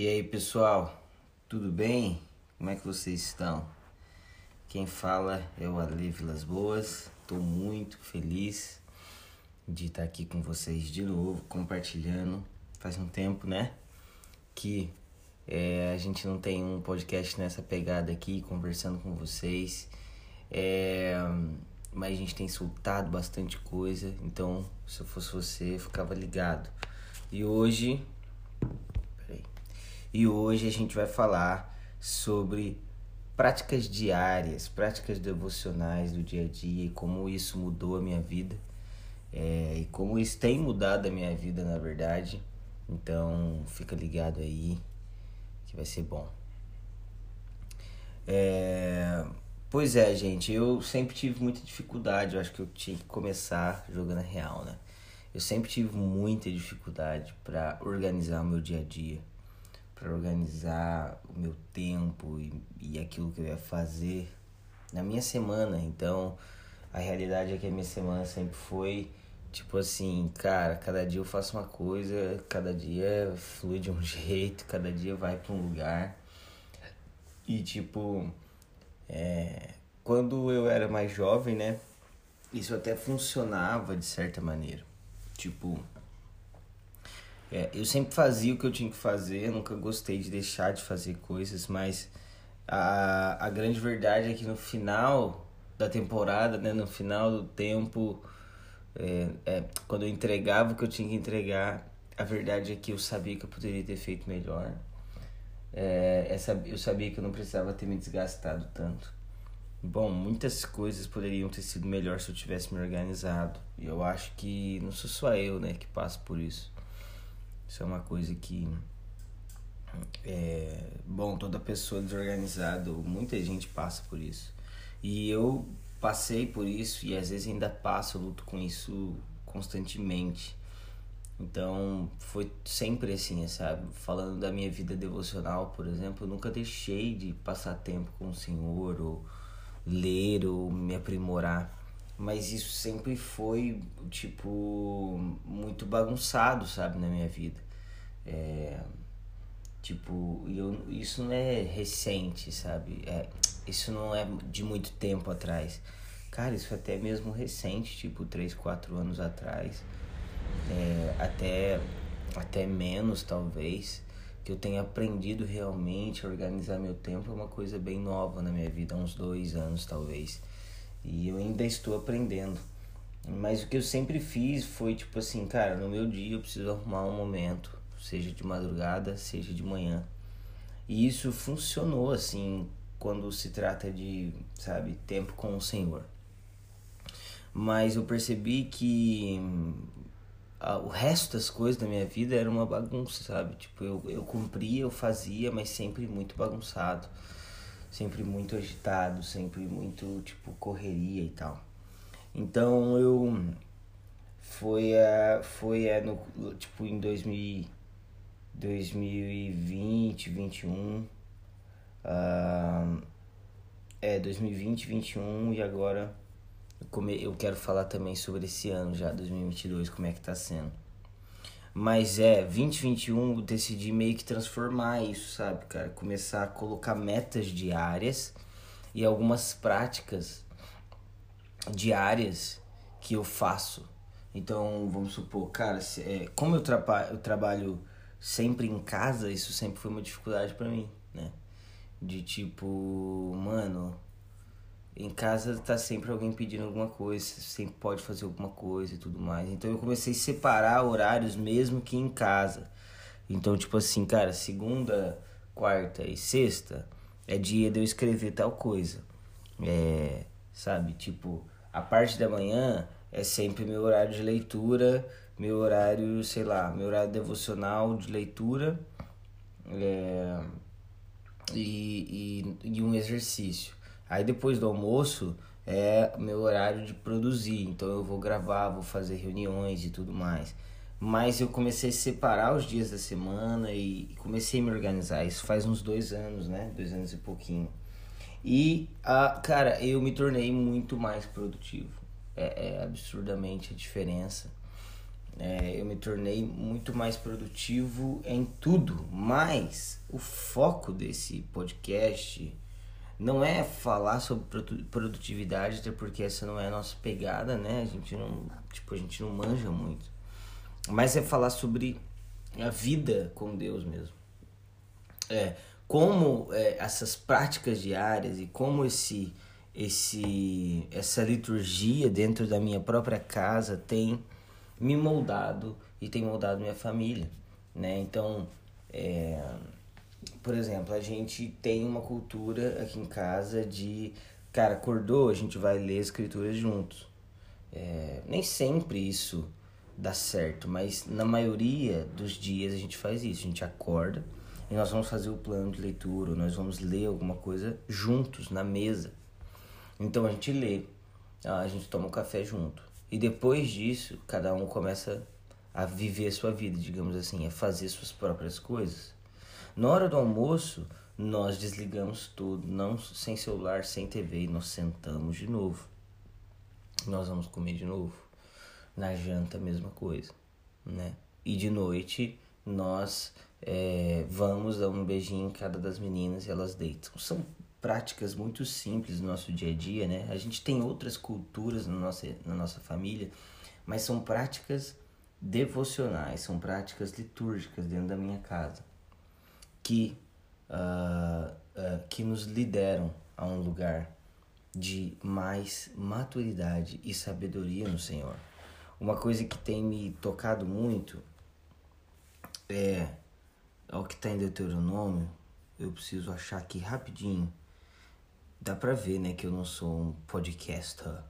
E aí pessoal, tudo bem? Como é que vocês estão? Quem fala é o Ale Vilas Boas, estou muito feliz de estar aqui com vocês de novo, compartilhando. Faz um tempo, né? Que é, a gente não tem um podcast nessa pegada aqui, conversando com vocês. É, mas a gente tem soltado bastante coisa, então se eu fosse você, eu ficava ligado. E hoje e hoje a gente vai falar sobre práticas diárias, práticas devocionais do dia a dia e como isso mudou a minha vida é, e como isso tem mudado a minha vida, na verdade. Então fica ligado aí que vai ser bom. É, pois é, gente, eu sempre tive muita dificuldade. Eu acho que eu tinha que começar jogando real, né? Eu sempre tive muita dificuldade para organizar o meu dia a dia para organizar o meu tempo e, e aquilo que eu ia fazer na minha semana. Então, a realidade é que a minha semana sempre foi tipo assim, cara, cada dia eu faço uma coisa, cada dia flui de um jeito, cada dia vai para um lugar. E tipo, é, quando eu era mais jovem, né, isso até funcionava de certa maneira. Tipo, é, eu sempre fazia o que eu tinha que fazer, nunca gostei de deixar de fazer coisas, mas a, a grande verdade é que no final da temporada, né, no final do tempo, é, é, quando eu entregava o que eu tinha que entregar, a verdade é que eu sabia que eu poderia ter feito melhor. É, essa, eu sabia que eu não precisava ter me desgastado tanto. Bom, muitas coisas poderiam ter sido melhor se eu tivesse me organizado. E eu acho que não sou só eu, né, que passo por isso. Isso é uma coisa que é bom, toda pessoa desorganizada, muita gente passa por isso. E eu passei por isso e às vezes ainda passo, luto com isso constantemente. Então, foi sempre assim, sabe? Falando da minha vida devocional, por exemplo, eu nunca deixei de passar tempo com o Senhor ou ler ou me aprimorar mas isso sempre foi, tipo, muito bagunçado, sabe, na minha vida. É, tipo, eu, isso não é recente, sabe? É, isso não é de muito tempo atrás. Cara, isso é até mesmo recente, tipo, 3, 4 anos atrás. É, até, até menos, talvez. Que eu tenha aprendido realmente a organizar meu tempo é uma coisa bem nova na minha vida, há uns dois anos, talvez. E eu ainda estou aprendendo. Mas o que eu sempre fiz foi tipo assim, cara, no meu dia eu preciso arrumar um momento, seja de madrugada, seja de manhã. E isso funcionou assim quando se trata de, sabe, tempo com o Senhor. Mas eu percebi que ah, o resto das coisas da minha vida era uma bagunça, sabe? Tipo, eu, eu cumpria, eu fazia, mas sempre muito bagunçado sempre muito agitado, sempre muito tipo correria e tal. Então eu foi a foi a no tipo em 2000, 2020, 21 uh, é 2020, 21 e agora eu, quero falar também sobre esse ano já 2022 como é que tá sendo. Mas é, 2021 eu decidi meio que transformar isso, sabe, cara? Começar a colocar metas diárias e algumas práticas diárias que eu faço. Então, vamos supor, cara, se, é, como eu, traba eu trabalho sempre em casa, isso sempre foi uma dificuldade para mim, né? De tipo, mano, em casa tá sempre alguém pedindo alguma coisa, sempre pode fazer alguma coisa e tudo mais. Então eu comecei a separar horários mesmo que em casa. Então, tipo assim, cara, segunda, quarta e sexta é dia de eu escrever tal coisa. É, sabe, tipo, a parte da manhã é sempre meu horário de leitura, meu horário, sei lá, meu horário devocional de leitura é, e, e, e um exercício. Aí depois do almoço é meu horário de produzir, então eu vou gravar, vou fazer reuniões e tudo mais. Mas eu comecei a separar os dias da semana e comecei a me organizar. Isso faz uns dois anos, né? Dois anos e pouquinho. E, a, cara, eu me tornei muito mais produtivo. É, é absurdamente a diferença. É, eu me tornei muito mais produtivo em tudo, mas o foco desse podcast não é falar sobre produtividade, até porque essa não é a nossa pegada, né? A gente não, tipo, a gente não manja muito. Mas é falar sobre a vida com Deus mesmo. É, como é, essas práticas diárias e como esse esse essa liturgia dentro da minha própria casa tem me moldado e tem moldado minha família, né? Então, é, por exemplo, a gente tem uma cultura aqui em casa de, cara, acordou, a gente vai ler escrituras juntos. É, nem sempre isso dá certo, mas na maioria dos dias a gente faz isso. A gente acorda e nós vamos fazer o plano de leitura, nós vamos ler alguma coisa juntos na mesa. Então a gente lê, a gente toma um café junto. E depois disso, cada um começa a viver a sua vida, digamos assim, a fazer suas próprias coisas. Na hora do almoço, nós desligamos tudo, não sem celular, sem TV, e nós sentamos de novo. Nós vamos comer de novo. Na janta, a mesma coisa, né? E de noite, nós é, vamos dar um beijinho em cada das meninas e elas deitam. São práticas muito simples no nosso dia a dia, né? A gente tem outras culturas na nossa, na nossa família, mas são práticas devocionais, são práticas litúrgicas dentro da minha casa que, uh, uh, que nos lideram a um lugar de mais maturidade e sabedoria no Senhor. Uma coisa que tem me tocado muito é, o que está em Deuteronômio. Eu preciso achar aqui rapidinho Dá pra ver, né, que eu não sou um podcaster.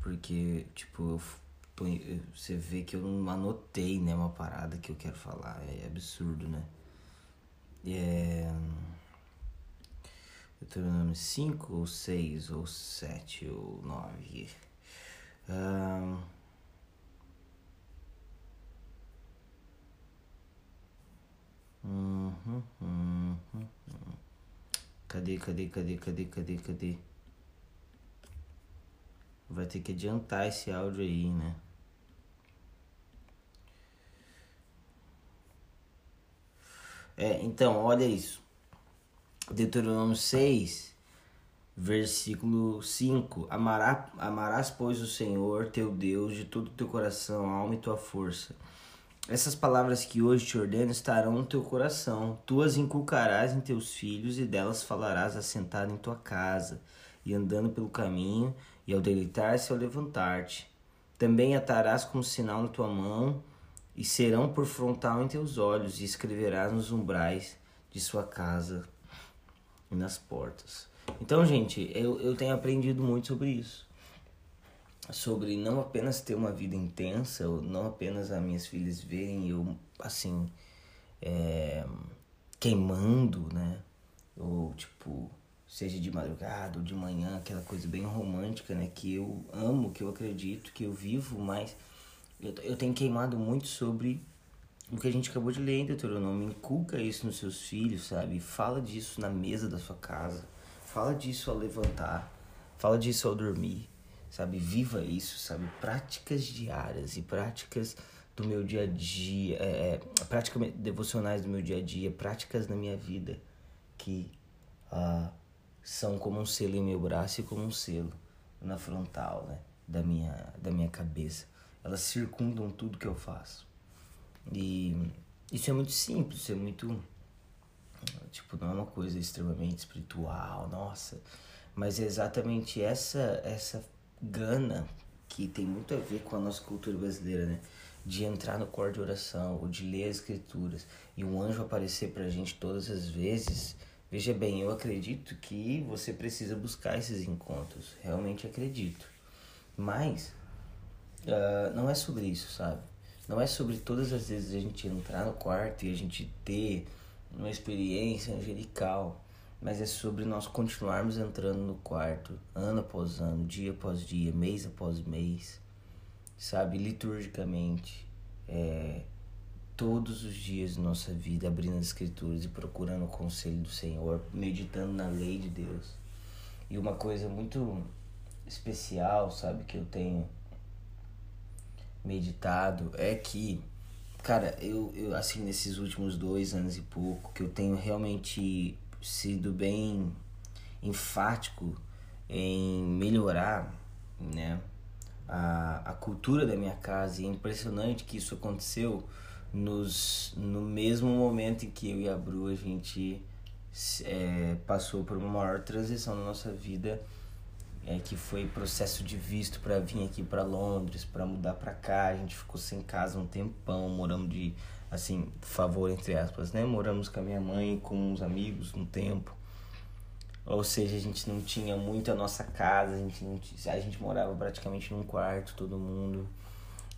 Porque, tipo, eu, você vê que eu não anotei, né, uma parada que eu quero falar. É absurdo, né? É. Deuteronômio 5 ou 6 ou 7 ou 9. Um... Uhum, uhum, uhum. Cadê, cadê, cadê, cadê, cadê, cadê? Vai ter que adiantar esse áudio aí, né? É, então, olha isso. Deuteronômio 6, versículo 5. Amará, amarás, pois, o Senhor teu Deus de todo o teu coração, alma e tua força essas palavras que hoje te ordeno estarão no teu coração. Tu as inculcarás em teus filhos e delas falarás assentado em tua casa e andando pelo caminho e ao deleitar-se ao levantar-te. Também atarás como sinal na tua mão e serão por frontal em teus olhos e escreverás nos umbrais de sua casa e nas portas. Então, gente, eu, eu tenho aprendido muito sobre isso sobre não apenas ter uma vida intensa, ou não apenas as minhas filhas verem eu assim é, queimando, né? Ou tipo, seja de madrugada ou de manhã, aquela coisa bem romântica, né? Que eu amo, que eu acredito, que eu vivo, mas eu, eu tenho queimado muito sobre o que a gente acabou de ler em Deuteronômio. Inculca isso nos seus filhos, sabe? Fala disso na mesa da sua casa. Fala disso ao levantar. Fala disso ao dormir sabe? Viva isso, sabe? Práticas diárias e práticas do meu dia a dia, é, é práticas devocionais do meu dia a dia, práticas na minha vida que ah, são como um selo em meu braço e como um selo na frontal, né? Da minha, da minha cabeça. Elas circundam tudo que eu faço. E isso é muito simples, isso é muito. Tipo, não é uma coisa extremamente espiritual, nossa. Mas é exatamente essa, essa gana, que tem muito a ver com a nossa cultura brasileira, né? De entrar no quarto de oração, ou de ler as escrituras, e um anjo aparecer pra gente todas as vezes. Veja bem, eu acredito que você precisa buscar esses encontros. Realmente acredito. Mas uh, não é sobre isso, sabe? Não é sobre todas as vezes a gente entrar no quarto e a gente ter uma experiência angelical mas é sobre nós continuarmos entrando no quarto, ano após ano, dia após dia, mês após mês, sabe, liturgicamente, é, todos os dias de nossa vida, abrindo as escrituras e procurando o conselho do Senhor, meditando na lei de Deus. E uma coisa muito especial, sabe, que eu tenho meditado é que, cara, eu, eu assim, nesses últimos dois anos e pouco, que eu tenho realmente sido bem enfático em melhorar, né, a, a cultura da minha casa. E é impressionante que isso aconteceu nos, no mesmo momento em que eu e a Bru, a gente é, passou por uma maior transição na nossa vida é, que foi processo de visto para vir aqui para Londres, para mudar para cá. A gente ficou sem casa um tempão, moramos de assim, favor entre aspas, né? Moramos com a minha mãe, com uns amigos um tempo. Ou seja, a gente não tinha muito a nossa casa, a gente não a gente morava praticamente num quarto, todo mundo.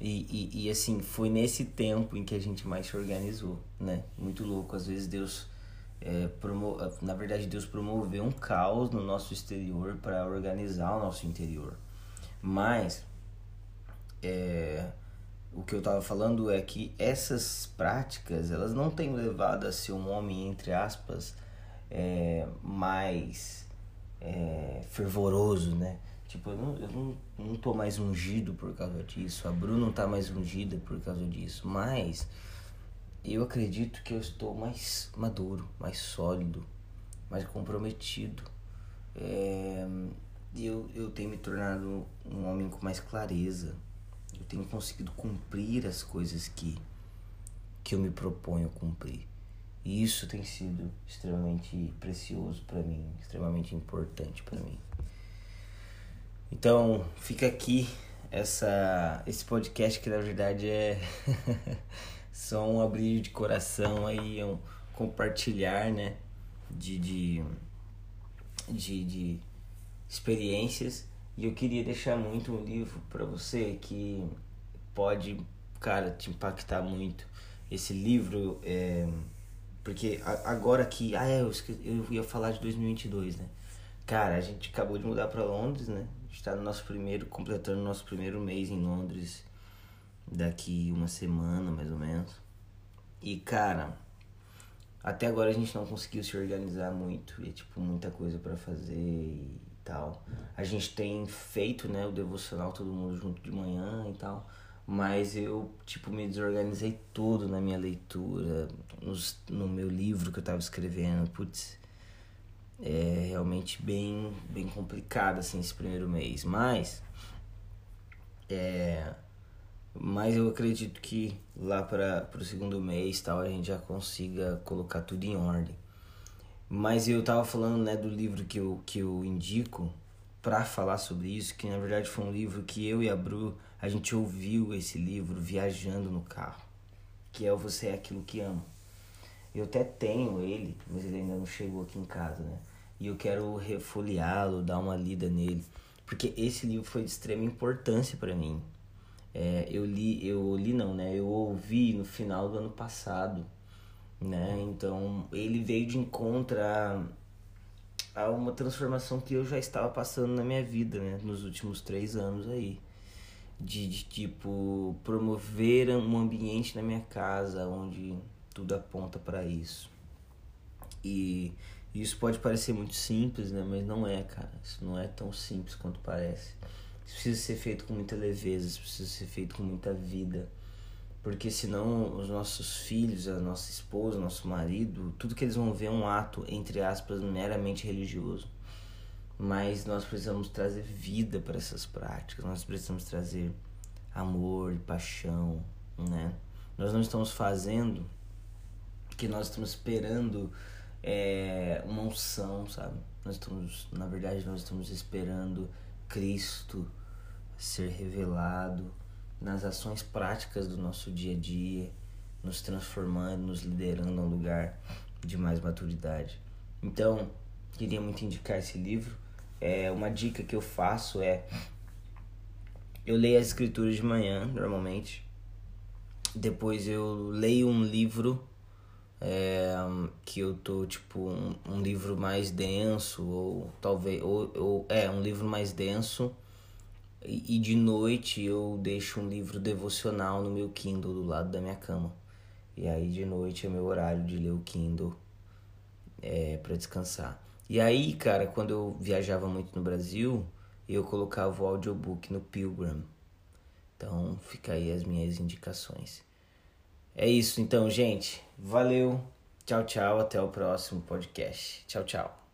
E, e, e assim, foi nesse tempo em que a gente mais se organizou, né? Muito louco, às vezes Deus é, promo... na verdade Deus promoveu um caos no nosso exterior para organizar o nosso interior. Mas é, o que eu estava falando é que essas práticas elas não têm levado a ser um homem entre aspas é, mais é, fervoroso, né? Tipo, eu, não, eu não, não tô mais ungido por causa disso, a Bruna não tá mais ungida por causa disso, mas eu acredito que eu estou mais maduro, mais sólido, mais comprometido. É, eu, eu tenho me tornado um homem com mais clareza. Eu tenho conseguido cumprir as coisas que, que eu me proponho cumprir. E isso tem sido extremamente precioso para mim, extremamente importante para mim. Então, fica aqui essa esse podcast que na verdade é só um abrir de coração aí, um compartilhar, né? De, de, de, de experiências. E eu queria deixar muito um livro para você que pode, cara, te impactar muito. Esse livro é. Porque agora que. Ah, é, eu, esqueci, eu ia falar de 2022, né? Cara, a gente acabou de mudar para Londres, né? A gente tá no nosso primeiro, completando nosso primeiro mês em Londres daqui uma semana mais ou menos. E cara, até agora a gente não conseguiu se organizar muito, e é tipo muita coisa para fazer e tal. A gente tem feito, né, o devocional todo mundo junto de manhã e tal, mas eu tipo me desorganizei todo na minha leitura, nos, no meu livro que eu tava escrevendo, putz, é realmente bem bem complicado assim esse primeiro mês, mas é mas eu acredito que lá para o segundo mês tal a gente já consiga colocar tudo em ordem. Mas eu tava falando né, do livro que eu, que eu indico para falar sobre isso, que na verdade foi um livro que eu e a Bru, a gente ouviu esse livro viajando no carro, que é o Você é Aquilo que Amo. Eu até tenho ele, mas ele ainda não chegou aqui em casa, né? E eu quero refoliá-lo, dar uma lida nele, porque esse livro foi de extrema importância para mim. É, eu li, eu li não, né? Eu ouvi no final do ano passado, né? Então ele veio de encontro a, a uma transformação que eu já estava passando na minha vida, né? Nos últimos três anos aí. De, de tipo promover um ambiente na minha casa onde tudo aponta para isso. E isso pode parecer muito simples, né? Mas não é, cara. Isso não é tão simples quanto parece. Isso precisa ser feito com muita leveza, isso precisa ser feito com muita vida. Porque senão os nossos filhos, a nossa esposa, nosso marido, tudo que eles vão ver é um ato, entre aspas, meramente religioso. Mas nós precisamos trazer vida para essas práticas, nós precisamos trazer amor e paixão, né? Nós não estamos fazendo que nós estamos esperando é, uma unção, sabe? Nós estamos, na verdade, nós estamos esperando Cristo ser revelado nas ações práticas do nosso dia a dia, nos transformando, nos liderando a um lugar de mais maturidade. Então, queria muito indicar esse livro. É uma dica que eu faço é eu leio as escrituras de manhã, normalmente. Depois eu leio um livro é, que eu tô tipo um, um, livro mais denso ou talvez ou, ou é um livro mais denso e, de noite eu deixo um livro devocional no meu Kindle do lado da minha cama e aí de noite é meu horário de ler o Kindle é, para descansar e aí cara quando eu viajava muito no Brasil eu colocava o audiobook no Pilgrim Então fica aí as minhas indicações. É isso então, gente. Valeu. Tchau, tchau. Até o próximo podcast. Tchau, tchau.